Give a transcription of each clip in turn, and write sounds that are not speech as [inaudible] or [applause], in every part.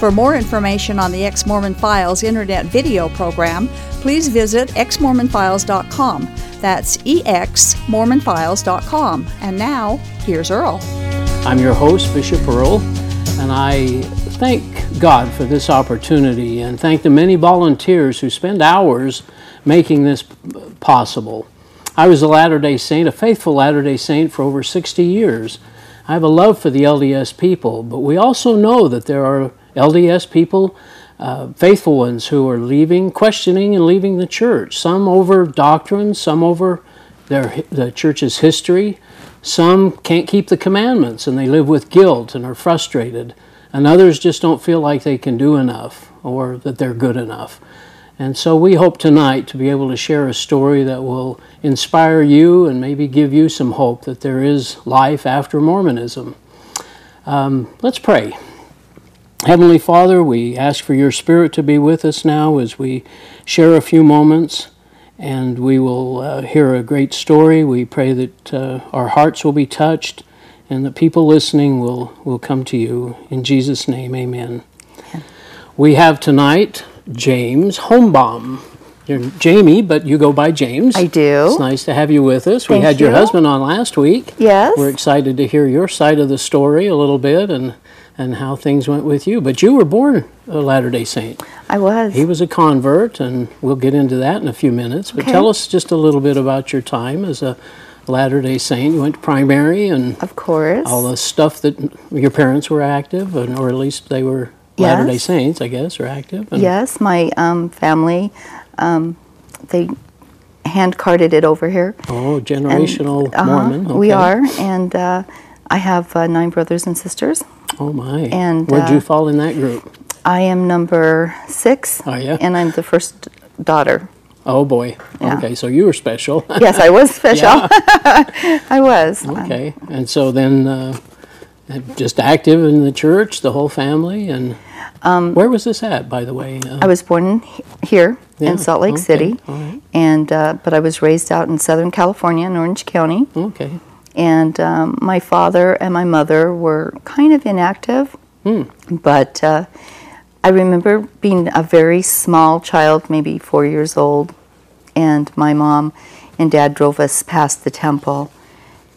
For more information on the Ex Mormon Files internet video program, please visit exmormonfiles.com. That's exmormonfiles.com. And now, here's Earl. I'm your host, Bishop Earl, and I thank God for this opportunity and thank the many volunteers who spend hours making this possible. I was a Latter day Saint, a faithful Latter day Saint for over 60 years. I have a love for the LDS people, but we also know that there are LDS people, uh, faithful ones, who are leaving, questioning, and leaving the church. Some over doctrine, some over their, the church's history. Some can't keep the commandments and they live with guilt and are frustrated. And others just don't feel like they can do enough or that they're good enough. And so we hope tonight to be able to share a story that will inspire you and maybe give you some hope that there is life after Mormonism. Um, let's pray. Heavenly Father, we ask for your Spirit to be with us now as we share a few moments and we will uh, hear a great story. We pray that uh, our hearts will be touched and the people listening will, will come to you. In Jesus' name, amen. We have tonight James Hohnbaum. You're Jamie, but you go by James. I do. It's nice to have you with us. Thank we had you. your husband on last week. Yes. We're excited to hear your side of the story a little bit and, and how things went with you. But you were born a Latter day Saint. I was. He was a convert, and we'll get into that in a few minutes. But Okay. tell us just a little bit about your time as a Latter day Saint. You went to primary and Of course. all the stuff that your parents were active, and, or at least they were Latter day Saints, I guess, or active. And yes, my um, family, um, they hand carted it over here. Oh, And, generational uh-huh, Mormon. We are, and uh, I have uh, nine brothers and sisters. Oh, my. And, Where'd you uh, fall in that group? I am number six, Are ya? and I'm the first daughter. Oh, boy. yeah. Okay, so you were special. [laughs] Yes, I was special. [laughs] I was. okay. And so then uh, just active in the church, the whole family. And where was this at, by the way? Uh, Um, I was born here Yeah, in Salt Lake okay, City, right. and uh, but I was raised out in Southern California in Orange County. okay. And um, my father and my mother were kind of inactive. Hmm. But uh, I remember being a very small child, maybe four years old, and my mom and dad drove us past the temple.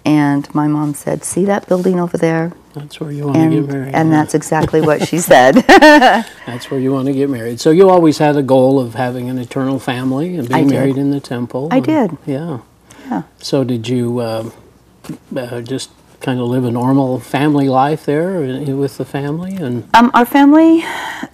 And my mom said, See that building over there? That's where you want to And, get married. and that's exactly what she [laughs] said. [laughs] That's where you want to get married. So you always had a goal of having an eternal family and being married in the temple. I and- did. Yeah. Yeah. So did you uh, uh, just kind of live a normal family life there uh, with the family and um, our family,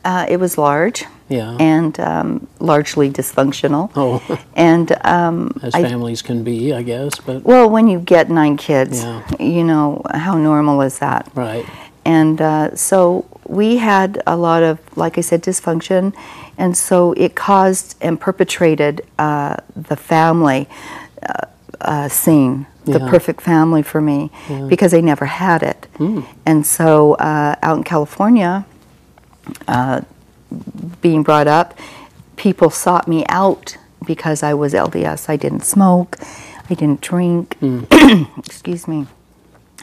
uh, it was large yeah. and um, largely dysfunctional. oh, [laughs] And um, as I families can be, I guess. But Well, when you get nine kids, Yeah. you know, how normal is that? right. And uh, so we had a lot of, like I said, dysfunction. And so it caused and perpetrated uh, the family uh, uh, scene, the Yeah. perfect family for me, because they never had it. Hmm. And so uh, out in California, uh, being brought up, people sought me out because I was LDS. I didn't smoke, I didn't drink, Hmm. [coughs] excuse me.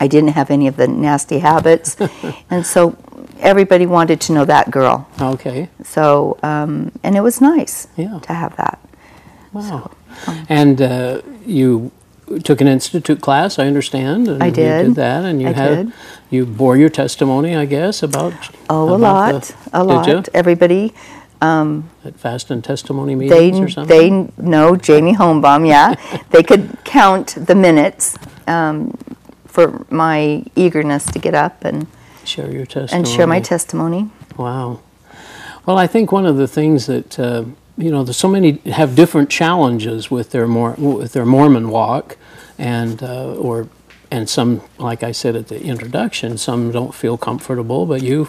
I didn't have any of the nasty habits. [laughs] and so everybody wanted to know that girl. Okay. So, um, and it was nice Yeah. to have that. Wow. and uh, you took an institute class, I understand. And I You did. did that, and you I had did. you bore your testimony, I guess, about Oh, a lot, the- a did lot. you? Everybody, at fast and testimony they meetings or something. they know Jamie Hohnbaum. Yeah, [laughs] they could count the minutes um, for my eagerness to get up and share your testimony and share my testimony. Wow. Well, I think one of the things that uh, you know, there's so many have different challenges with their Mor- with their Mormon walk, and uh, or and some, like I said at the introduction, some don't feel comfortable. But you,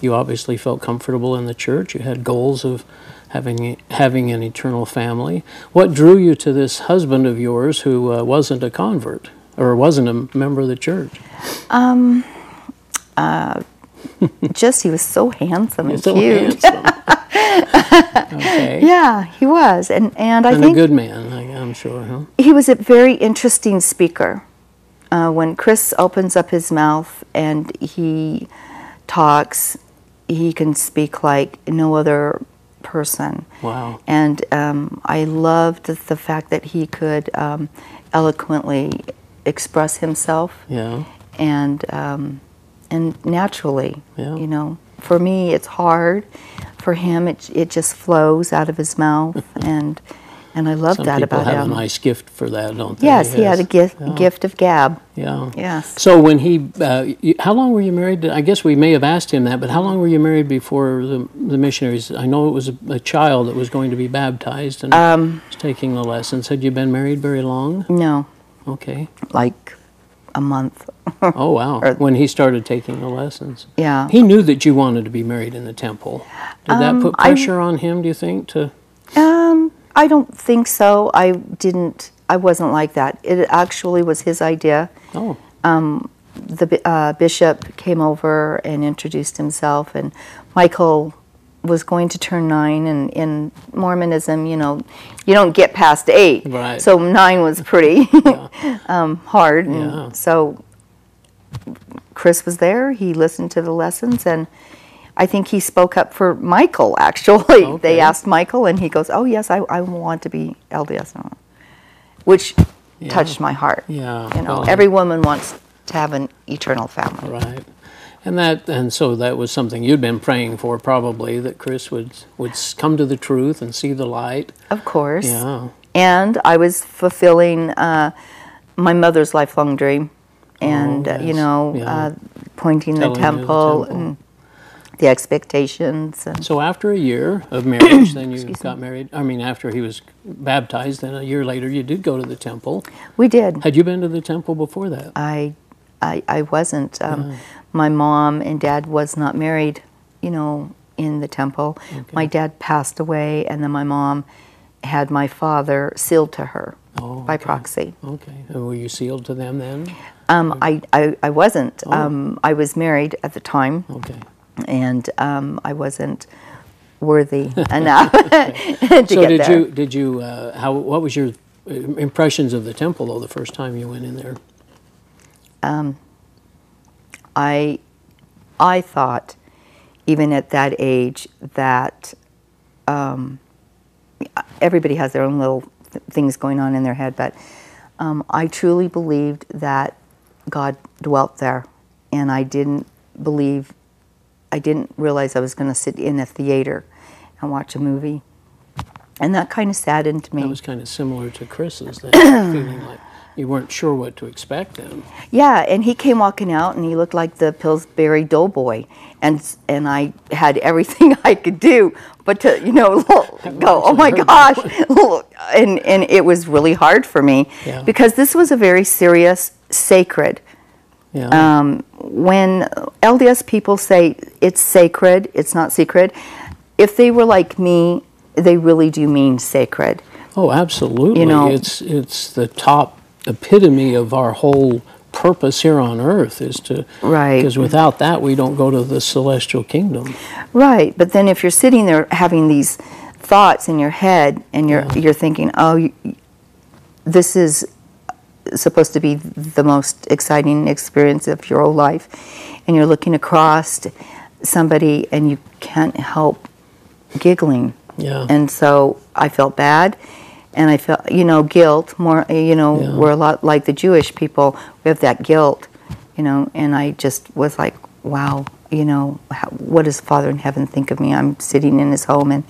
you obviously felt comfortable in the church. You had goals of having having an eternal family. What drew you to this husband of yours who uh, wasn't a convert or wasn't a member of the church? Um, uh, [laughs] just he was so handsome and So cute. handsome. Okay. Yeah, he was, and and I and think a good man, I, I'm sure, huh? he was a very interesting speaker. Uh, when Chris opens up his mouth and he talks, he can speak like no other person. Wow. And um, I loved the fact that he could um, eloquently express himself Yeah. and um, and naturally. Yeah. You know, for me it's hard. For him, it it just flows out of his mouth, [laughs] and and I love Some that people about have him. a nice gift for that, don't they? yes, he had a gift Yeah. gift of gab. Yeah. Yes. So when he, uh, you, how long were you married? I guess we may have asked him that, but how long were you married before the, the missionaries? I know it was a, a child that was going to be baptized and Um, was taking the lessons. Had you been married very long? No, Okay. like a month. Oh wow. [laughs] Or- when he started taking the lessons, Yeah. he knew that you wanted to be married in the temple. Did that Um, put I- pressure on him? Do you think to? Um, I don't think so. I didn't. I wasn't like that. It actually was his idea. Oh. Um, the uh, bishop came over and introduced himself, and Michael was going to turn nine. And in Mormonism, you know, you don't get past eight, Right. so nine was pretty [laughs] [laughs] um, hard. And Yeah. So Chris was there. He listened to the lessons, and I think he spoke up for Michael. Actually, [laughs] Okay. they asked Michael, and he goes, "Oh yes, I, I want to be LDS," which Yeah. touched my heart. Yeah. You know, well, every woman wants to have an eternal family. Right. And that and so that was something you'd been praying for probably that Chris would would come to the truth and see the light. Of course. Yeah. And I was fulfilling uh, my mother's lifelong dream, and Oh, uh, you know, Yeah. uh, pointing the you the temple, temple. and the expectations. And So after a year of marriage, then you [coughs] got married. I mean, after he was baptized, then a year later you did go to the temple. we did. Had you been to the temple before that? I, I, I wasn't. Um, My mom and dad was not married, you know, in the temple. My dad passed away, and then my mom had my father sealed to her Oh, by okay. proxy. Okay. And were you sealed to them then? Um, I, I, I wasn't. Oh. Um, I was married at the time, Okay. and um, I wasn't worthy [laughs] enough [laughs] to So get did there. you did you uh, how what was your uh, impressions of the temple though the first time you went in there? I, I thought, even at that age, that um, everybody has their own little th- things going on in their head, but um, I truly believed that God dwelt there, and I didn't believe, I didn't realize I was going to sit in a theater and watch a movie, and that kind of saddened me. That was kind of similar to Chris's that [clears throat] feeling like you weren't sure what to expect then. Yeah, and he came walking out, and he looked like the Pillsbury Doughboy, and and I had everything [laughs] I could do, but to you know [laughs] go, oh my gosh, [laughs] and and it was really hard for me Yeah. because this was a very serious, sacred. Yeah. Um, when LDS people say it's sacred, it's not sacred. If they were like me, they really do mean sacred. Oh, absolutely. You know- it's it's the top epitome of our whole purpose here on earth is to Right. because without that we don't go to the celestial kingdom. Right, but then if you're sitting there having these thoughts in your head and you're you're thinking, "Oh, you, this is supposed to be the most exciting experience of your whole life." And you're looking across somebody and you can't help giggling. Yeah. And so I felt bad and I felt, you know, guilt more, you know, Yeah. we're a lot like the Jewish people. We have that guilt, you know, and I just was like, wow, you know, how, what does Father in heaven think of me? I'm sitting in his home and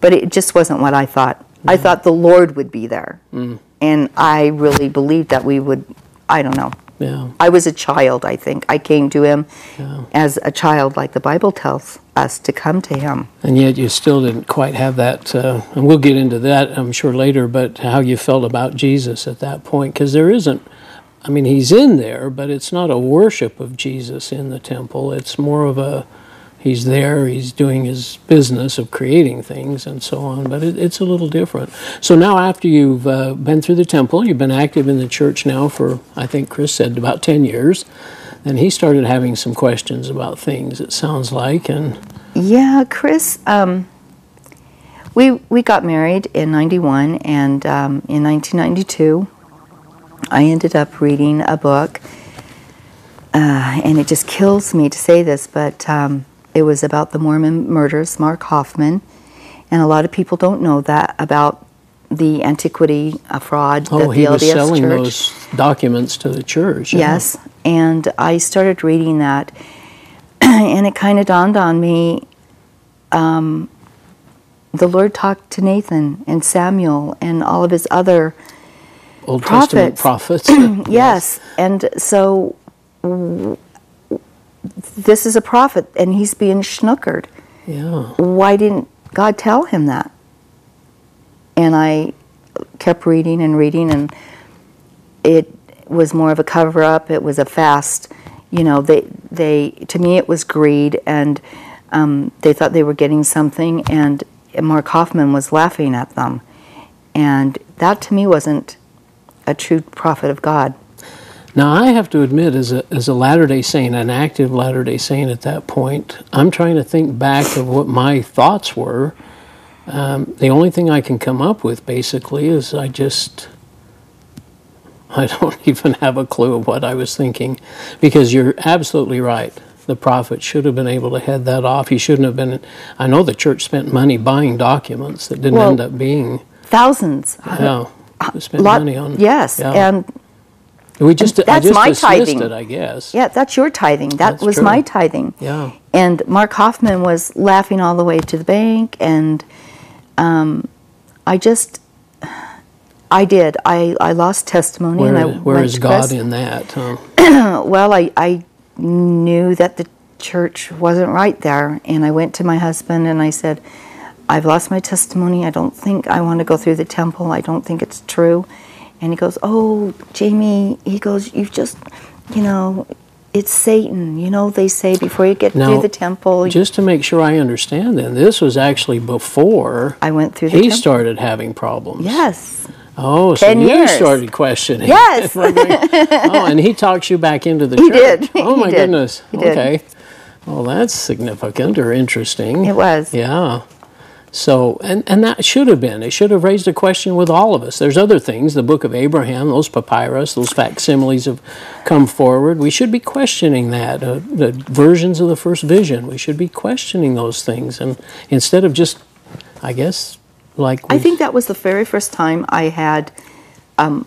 but it just wasn't what I thought. I thought the Lord would be there. Mm. And I really believed that we would I don't know. Yeah. I was a child, I think. I came to him Yeah. as a child like the Bible tells us to come to him. And yet you still didn't quite have that, uh, and we'll get into that, I'm sure, later, but how you felt about Jesus at that point. Because there isn't, I mean, he's in there, but it's not a worship of Jesus in the temple. It's more of a, he's there, he's doing his business of creating things and so on, but it, it's a little different. So now, after you've uh, been through the temple, you've been active in the church now for, I think Chris said, about 10 years, and he started having some questions about things, it sounds like, and Yeah, Chris. Um, we we got married in '91, and um, in 1992, I ended up reading a book, uh, and it just kills me to say this, but um, it was about the Mormon murders, Mark Hofmann, and a lot of people don't know that about the antiquity uh, fraud oh, that the he was LDS selling Church. those documents to the church. yeah. Yes, and I started reading that, [clears throat] and it kind of dawned on me. Um, the Lord talked to Nathan and Samuel and all of his other Old Testament prophets. prophets. [clears throat] yes, and so this is a prophet, and he's being schnookered. Yeah. Why didn't God tell him that? And I kept reading and reading, and it was more of a cover up. It was a fast, you know. They they to me it was greed, and um, they thought they were getting something, and Mark Hofmann was laughing at them, and that to me wasn't a true prophet of God. Now, I have to admit, as a, as a Latter day Saint, an active Latter day Saint at that point, I'm trying to think back of what my thoughts were. Um, the only thing I can come up with basically is I just. I don't [laughs] even have a clue of what I was thinking because you're absolutely right. The prophet should have been able to head that off. He shouldn't have been. I know the church spent money buying documents that didn't Well, end up being. Thousands. Yeah, spent Lot- money on. yes, yeah. and we just I that's just my tithing. it, I guess. yeah, that's your tithing. That That's was true. my tithing. Yeah. And Mark Hofmann was laughing all the way to the bank, and um, I just, I did. I, I lost testimony, Where, and I where is God in that? huh? [clears throat] Well, I, I knew that the church wasn't right there, and I went to my husband and I said, I've lost my testimony. I don't think I want to go through the temple. I don't think it's true. And he goes, Oh, Jamie, he goes, You've just, you know, it's Satan. You know, they say before you get Now, through the temple, Just to make sure I understand, then this was actually before I went through the he temple. started having problems. Yes. Oh, so 10 you years. started questioning. Yes. [laughs] oh, and he talks you back into the He church. did. Oh my goodness. He did. Okay. Well, that's significant or interesting. It was. Yeah. So, and, and that should have been. It should have raised a question with all of us. There's other things. The book of Abraham, those papyrus, those facsimiles have come forward. We should be questioning that. Uh, the versions of the first vision, we should be questioning those things. And instead of just, I guess, like. I think that was the very first time I had um,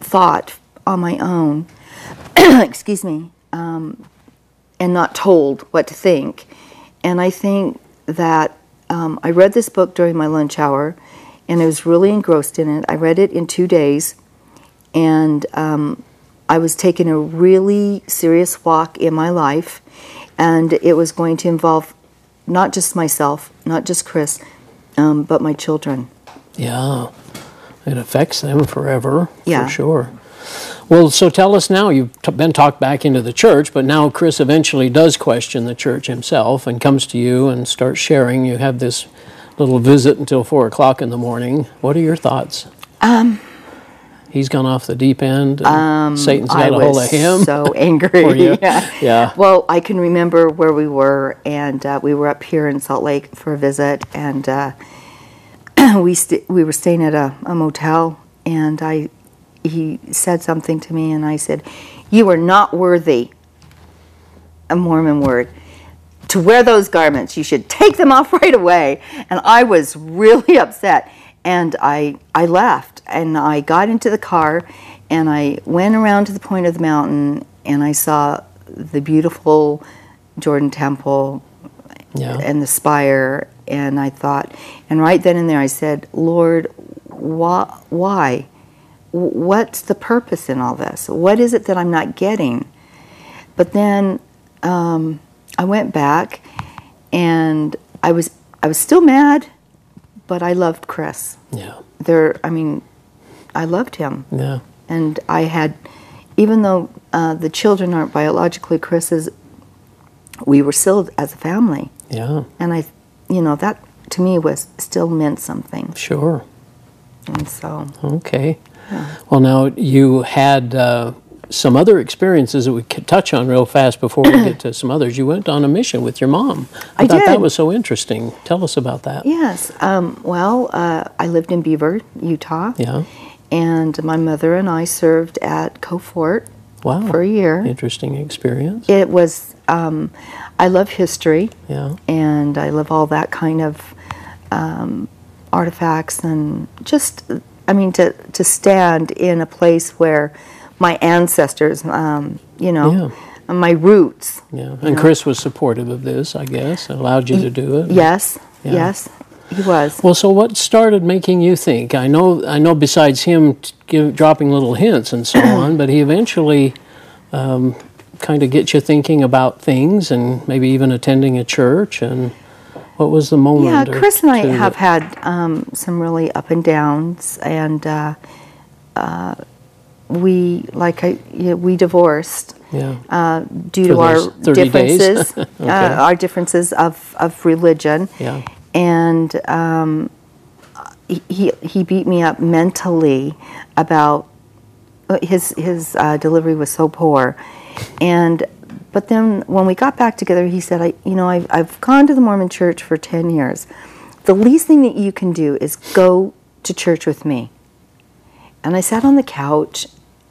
thought on my own, [clears throat] excuse me, um, and not told what to think. And I think that um, I read this book during my lunch hour, and I was really engrossed in it. I read it in two days, and um, I was taking a really serious walk in my life, and it was going to involve not just myself, not just Chris, um, but my children. Yeah. It affects them forever, Yeah. for sure. Well, so tell us now. You've t- been talked back into the church, but now Chris eventually does question the church himself and comes to you and starts sharing. You have this little visit until four o'clock in the morning. What are your thoughts? Um, He's gone off the deep end. And Satan's got I a was hold of him. so [laughs] angry. You? [laughs] yeah. Yeah. Well, I can remember where we were, and uh, we were up here in Salt Lake for a visit, and uh, [clears throat] we st- we were staying at a, a motel, and I he said something to me, and I said, "You are not worthy." A Mormon word. To wear those garments, you should take them off [laughs] right away. And I was really [laughs] upset, and I I left, and I got into the car, and I went around to the point of the mountain, and I saw the beautiful Jordan Temple, Yeah. and the spire and i thought and right then and there i said lord why why what's the purpose in all this what is it that i'm not getting but then um, i went back and i was i was still mad but i loved chris Yeah. there i mean i loved him Yeah. and I had, even though uh, the children aren't biologically Chris's, we were still as a family. Yeah, And I, you know, that to me was still meant something. sure. And so, Okay. Well, now you had uh, some other experiences that we could touch on real fast before we get [clears throat] to some others. You went on a mission with your mom. I, I thought that was so interesting. Tell us about that. yes, um, well, uh, I lived in Beaver, Utah. Yeah. And my mother and I served at Cove Fort Wow. for a year. Interesting experience. It was, um, I love history. Yeah. and I love all that kind of um, artifacts and just, I mean, to, to stand in a place where my ancestors, um, you know, my roots. Yeah. And Chris was supportive of this, I guess, allowed you to do it. Yes, Yeah. yes, he was. Well, so what started making you think? I know, I know. Besides him give, dropping little hints and so [clears throat] on, but he eventually um, kind of gets you thinking about things and maybe even attending a church. And what was the moment? Yeah, Chris and I have that- had um, some really up and downs, and uh, uh, we like I yeah, we divorced. Yeah. uh, due For to our those 30 days? differences, [laughs] Okay. uh, our differences of, of religion. Yeah. And um, he- he, he beat me up mentally about uh, his, his uh, delivery was so poor. And but then when we got back together, he said, I, you know, I've, I've gone to the Mormon church for 10 years. The least thing that you can do is go to church with me. And I sat on the couch,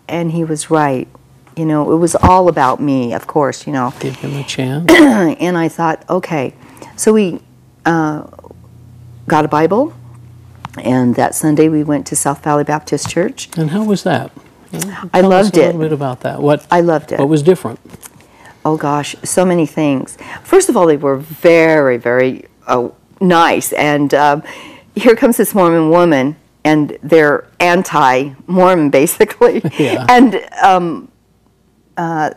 and he was right. You know, it was all about me, of course, you know. Give him a chance. [clears throat] and I thought, okay. So we uh, got a Bible, and that Sunday we went to South Valley Baptist Church. and how was that? I Tell us loved a it. little bit about that. What I loved it. What was different? Oh gosh, so many things. First of all, they were very, very uh, nice. And um, here comes this Mormon woman, and they're anti-Mormon, [laughs] basically. Yeah. And um, uh,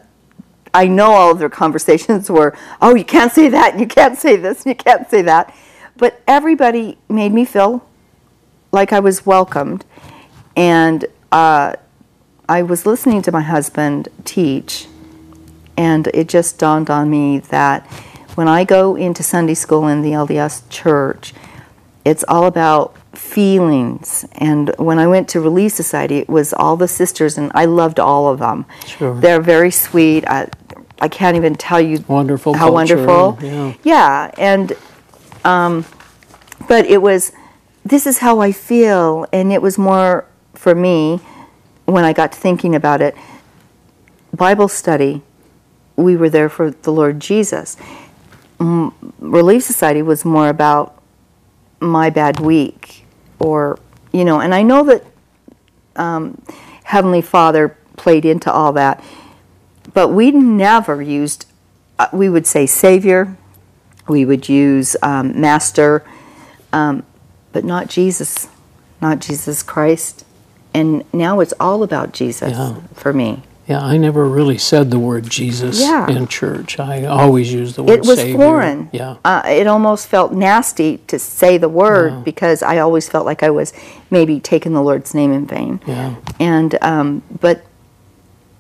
I know all of their conversations were, "Oh, you can't say that, you can't say this, and you can't say that." But everybody made me feel like I was welcomed, and uh, I was listening to my husband teach, and it just dawned on me that when I go into Sunday school in the LDS church, it's all about feelings. And when I went to Relief Society, it was all the sisters, and I loved all of them. Sure. They're very sweet. I, I can't even tell you Wonderful how culture, wonderful. yeah. Yeah, and um, but it was this is how I feel, and it was more for me when I got to thinking about it. Bible study, we were there for the Lord Jesus. Relief Society was more about my bad week, or you know, and I know that um, Heavenly Father played into all that, but we never used. Uh, we would say Savior, we would use um, Master, um, but not Jesus, not Jesus Christ. And now it's all about Jesus Yeah. for me. Yeah, I never really said the word Jesus Yeah. in church. I always used the word It was Savior. foreign. Yeah. Uh, it almost felt nasty to say the word because I always felt like I was maybe taking the Lord's name in vain. Yeah. And um, but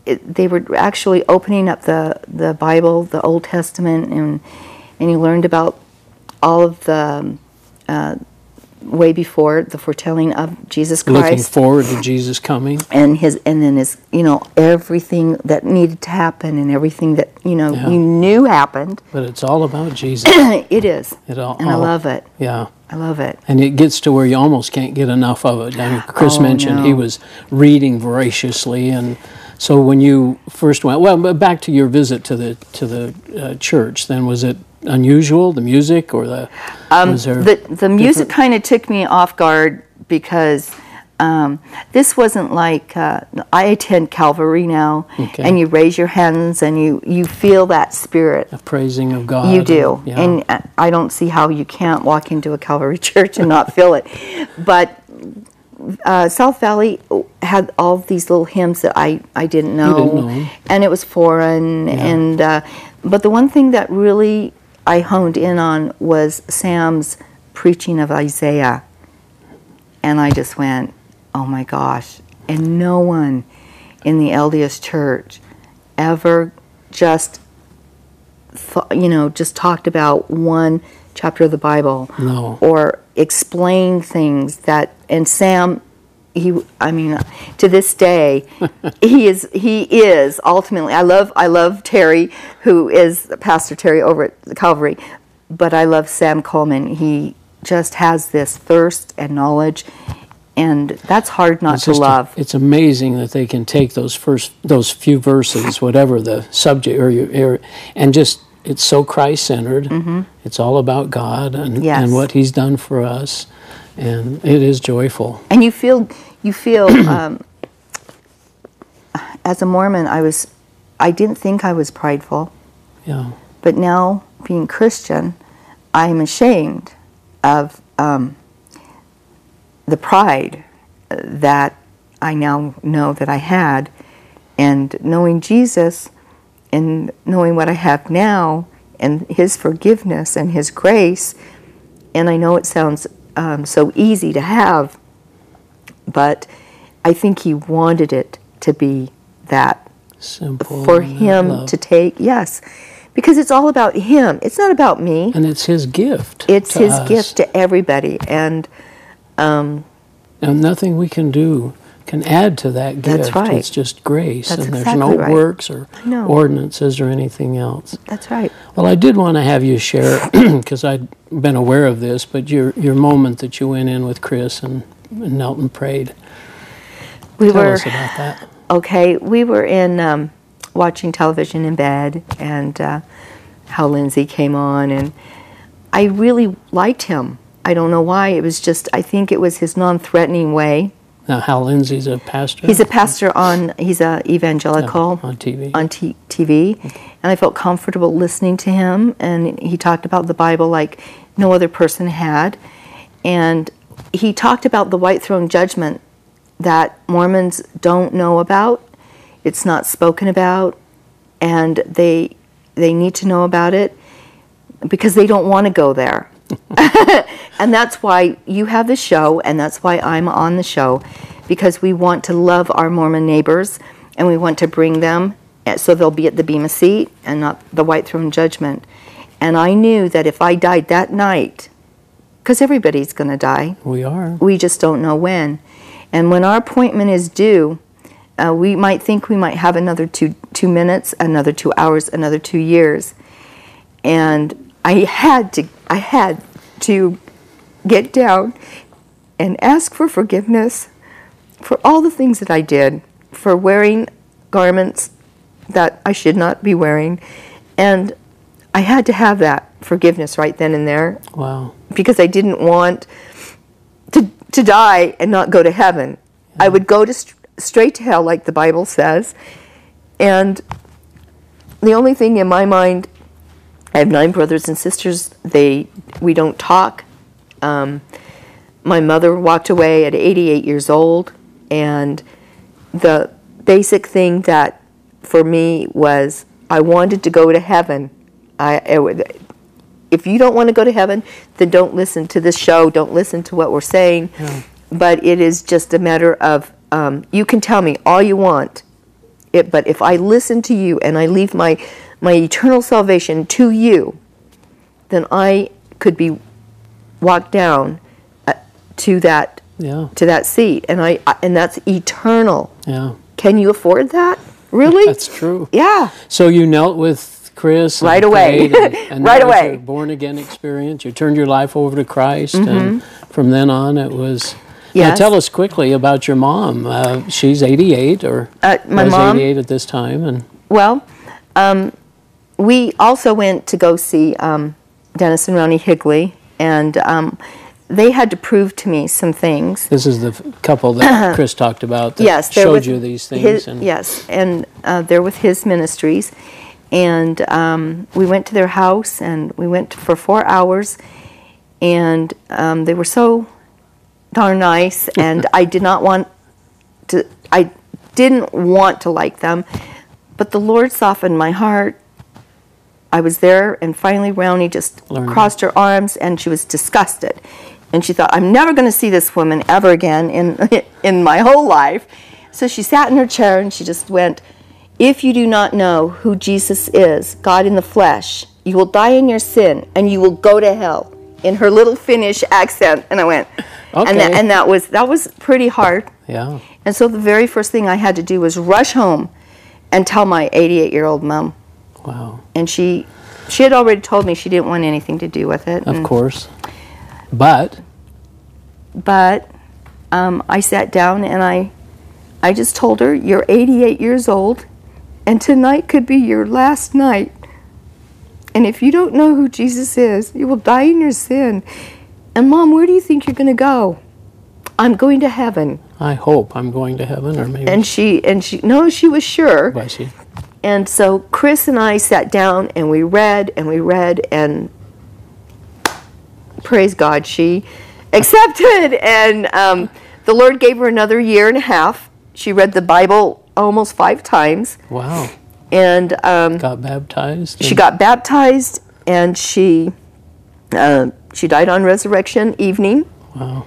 it, they were actually opening up the the Bible, the Old Testament, and and you learned about all of the um, uh, way before the foretelling of Jesus Christ. Looking forward to Jesus coming. and his and then his you know everything that needed to happen and everything that you know Yeah. you knew happened. But it's all about Jesus. [clears throat] it is, It all, and I love it. Yeah. I love it. And it gets to where you almost can't get enough of it. I mean, [gasps] Chris Oh, mentioned he was reading voraciously, and so when you first went, well, but back to your visit to the to the uh, church, then was it unusual, the music or the Um, The the music kind of took me off guard because um, this wasn't like uh, I attend Calvary now, Okay. and you raise your hands and you you feel that spirit. a praising of God? You do, yeah. and uh, I don't see how you can't walk into a Calvary [laughs] church and not feel it. But uh, South Valley had all these little hymns that I, I didn't know, didn't know and it was foreign. And uh, but the one thing that really I honed in on was Sam's preaching of Isaiah, and I just went, oh my gosh! And no one in the LDS church ever just th- you know, just talked about one chapter of the Bible No. or explained things that, and Sam, he, I mean, to this day, [laughs] he is, he is ultimately, I love, I love Terry, who is Pastor Terry over at the Calvary, but I love Sam Coleman. He just has this thirst and knowledge, and that's hard not It's to just a- love. it's amazing that they can take those first those few verses, whatever the subject, or, and just it's so Christ centered. It's all about God and Mm-hmm. Yes. and what He's done for us, and it is joyful. and you feel you feel [clears throat] um, as a mormon i was i didn't think i was prideful. Yeah, but now being christian i am ashamed of um, the pride uh, that i now know that i had. And knowing jesus and knowing what i have now and his forgiveness and his grace and i know it sounds um, so easy to have but I think he wanted it to be that simple for him to take. Yes, because it's all about him. It's not about me. and it's His gift. It's his us. gift to everybody, and and nothing we can do can add to that gift. That's right. It's just grace, That's and there's exactly no right. works or ordinances or anything else. that's right. Well, I did want to have you share [clears throat] because I'd been aware of this, but your your moment that you went in with Chris and, and knelt and prayed. We Tell were us about that. okay. We were in um, watching television in bed, and uh, Hal Lindsey came on, and I really liked him. I don't know why. It was just I think it was his non-threatening way. Now, Hal Lindsey's a pastor. He's a pastor on. He's a evangelical. on TV. on t- TV, and I felt comfortable listening to him. And he talked about the Bible like no other person had, and he talked about the white throne judgment that Mormons don't know about. It's not spoken about, and they they need to know about it because they don't want to go there. [laughs] and that's why you have the show, and that's why I'm on the show, because we want to love our Mormon neighbors, and we want to bring them eh, so they'll be at the Bema seat and not the White Throne Judgment. And I knew that if I died that night, because everybody's going to die, we are. we just don't know when. And when our appointment is due, uh, we might think we might have another two two minutes, another two hours, another two years. And I had to I had to get down and ask for forgiveness for all the things that I did, for wearing garments that I should not be wearing. And I had to have that forgiveness right then and there Wow. because I didn't want to to die and not go to heaven. I would go to st- straight to hell, like the Bible says. And the only thing in my mind, I have nine brothers and sisters. They we don't talk. Um, my mother walked away at 88 years old, and the basic thing that for me was I wanted to go to heaven. I, it if you don't want to go to heaven, then don't listen to this show. Don't listen to what we're saying. But it is just a matter of um, you can tell me all you want, it, but if I listen to you and I leave my my eternal salvation to you, then I could be walked down uh, to that Yeah. to that seat, and I and that's eternal. Yeah. Can you afford that? Really? That's true. yeah. So you knelt with Chris and Right away. and, [laughs] and Right away. your born again experience. You turned your life over to Christ, and from then on, it was. Now Mm-hmm. Tell us quickly about your mom. Uh, she's 88, or Uh, my was mom- 88 at this time, and Well, um, we also went to go see um, Dennis and Rauni Higley, and um, they had to prove to me some things. this is the couple that [coughs] Chris talked about that yes, showed you these things. his- and yes, and uh, they're with his ministries, and um, we went to their house, and we went for four hours, and um, they were so darn nice, [laughs] and I did not want to. I didn't want to like them, but the Lord softened my heart. I was there, and finally, Rauni just Learning. crossed her arms, and she was disgusted, and she thought, "I'm never going to see this woman ever again in [laughs] in my whole life." So she sat in her chair, and she just went, If you do not know who Jesus is, God in the flesh, you will die in your sin and you will go to hell. In her little Finnish accent, and I went, Okay. and, that, and that was that was pretty hard. Yeah. And so the very first thing I had to do was rush home and tell my 88 year old mom. Wow. And she she had already told me she didn't want anything to do with it. Of course. But but um, I sat down and I, I just told her, "You're 88 years old, and tonight could be your last night. And if you don't know who Jesus is, you will die in your sin. And mom, where do you think you're going to go? I'm going to heaven." I hope I'm going to heaven, or maybe. And she and she no, she was sure. Bless you. And so Chris and I sat down and we read and we read and praise God, she [laughs] accepted. And um, the Lord gave her another year and a half. She read the Bible almost five times. Wow. And um, Got baptized. she got baptized and she uh, she died on resurrection evening Wow.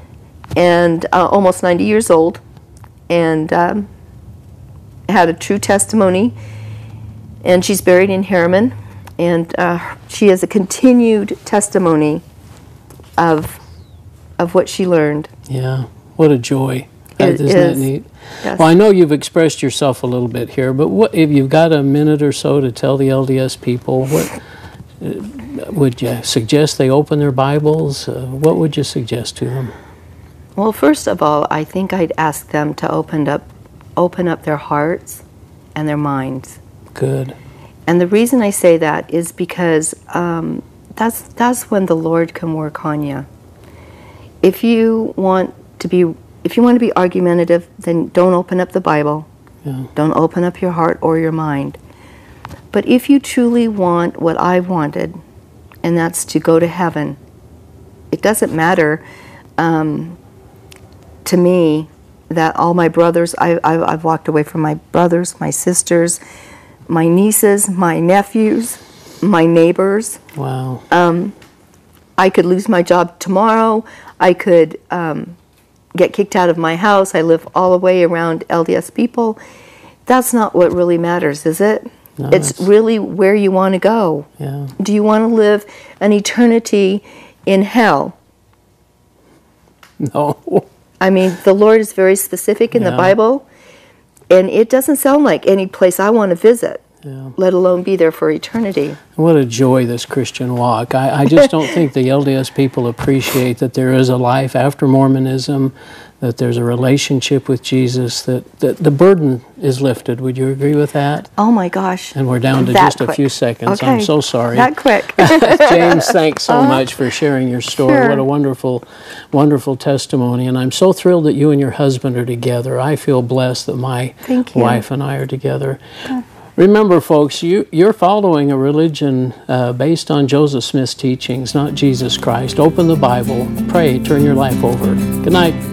and uh, almost 90 years old and um, had a true testimony and she's buried in Herriman and uh, she has a continued testimony of of what she learned Yeah. What a joy. It Isn't that is. neat? Yes. Well, I know you've expressed yourself a little bit here, but what if you've got a minute or so to tell the LDS people what would you suggest they open their Bibles? Uh, what would you suggest to them? well first of all i think i'd ask them to open up open up their hearts and their minds Good. And the reason I say that is because um, that's that's when the Lord can work on you. If you want to be if you want to be argumentative, then don't open up the Bible. Yeah. Don't open up your heart or your mind. But if you truly want what I wanted, and that's to go to heaven, it doesn't matter um, to me that all my brothers, I, I, I've walked away from my brothers, my sisters, my nieces, my nephews, my neighbors. Wow. I could lose my job tomorrow. I could um, get kicked out of my house. I live all the way around LDS people. That's not what really matters, is it? No, it's really where you want to go. yeah. Do you want to live an eternity in hell? No. I mean, the Lord is very specific in the Bible, and it doesn't sound like any place I want to visit, Yeah. let alone be there for eternity. What a joy this Christian walk. I, I just don't [laughs] think the LDS people appreciate that there is a life after Mormonism, that there's a relationship with Jesus, that, that the burden is lifted. Would you agree with that? Oh my gosh. And we're down to That just a few seconds. I'm so sorry. That quick. [laughs] [laughs] James, thanks so much for sharing your story. Sure. What a wonderful, wonderful testimony. And I'm so thrilled that you and your husband are together. I feel blessed that my wife and I are together. Remember, folks, you, you're following a religion uh, based on Joseph Smith's teachings, not Jesus Christ. Open the Bible, pray, turn your life over. Good night.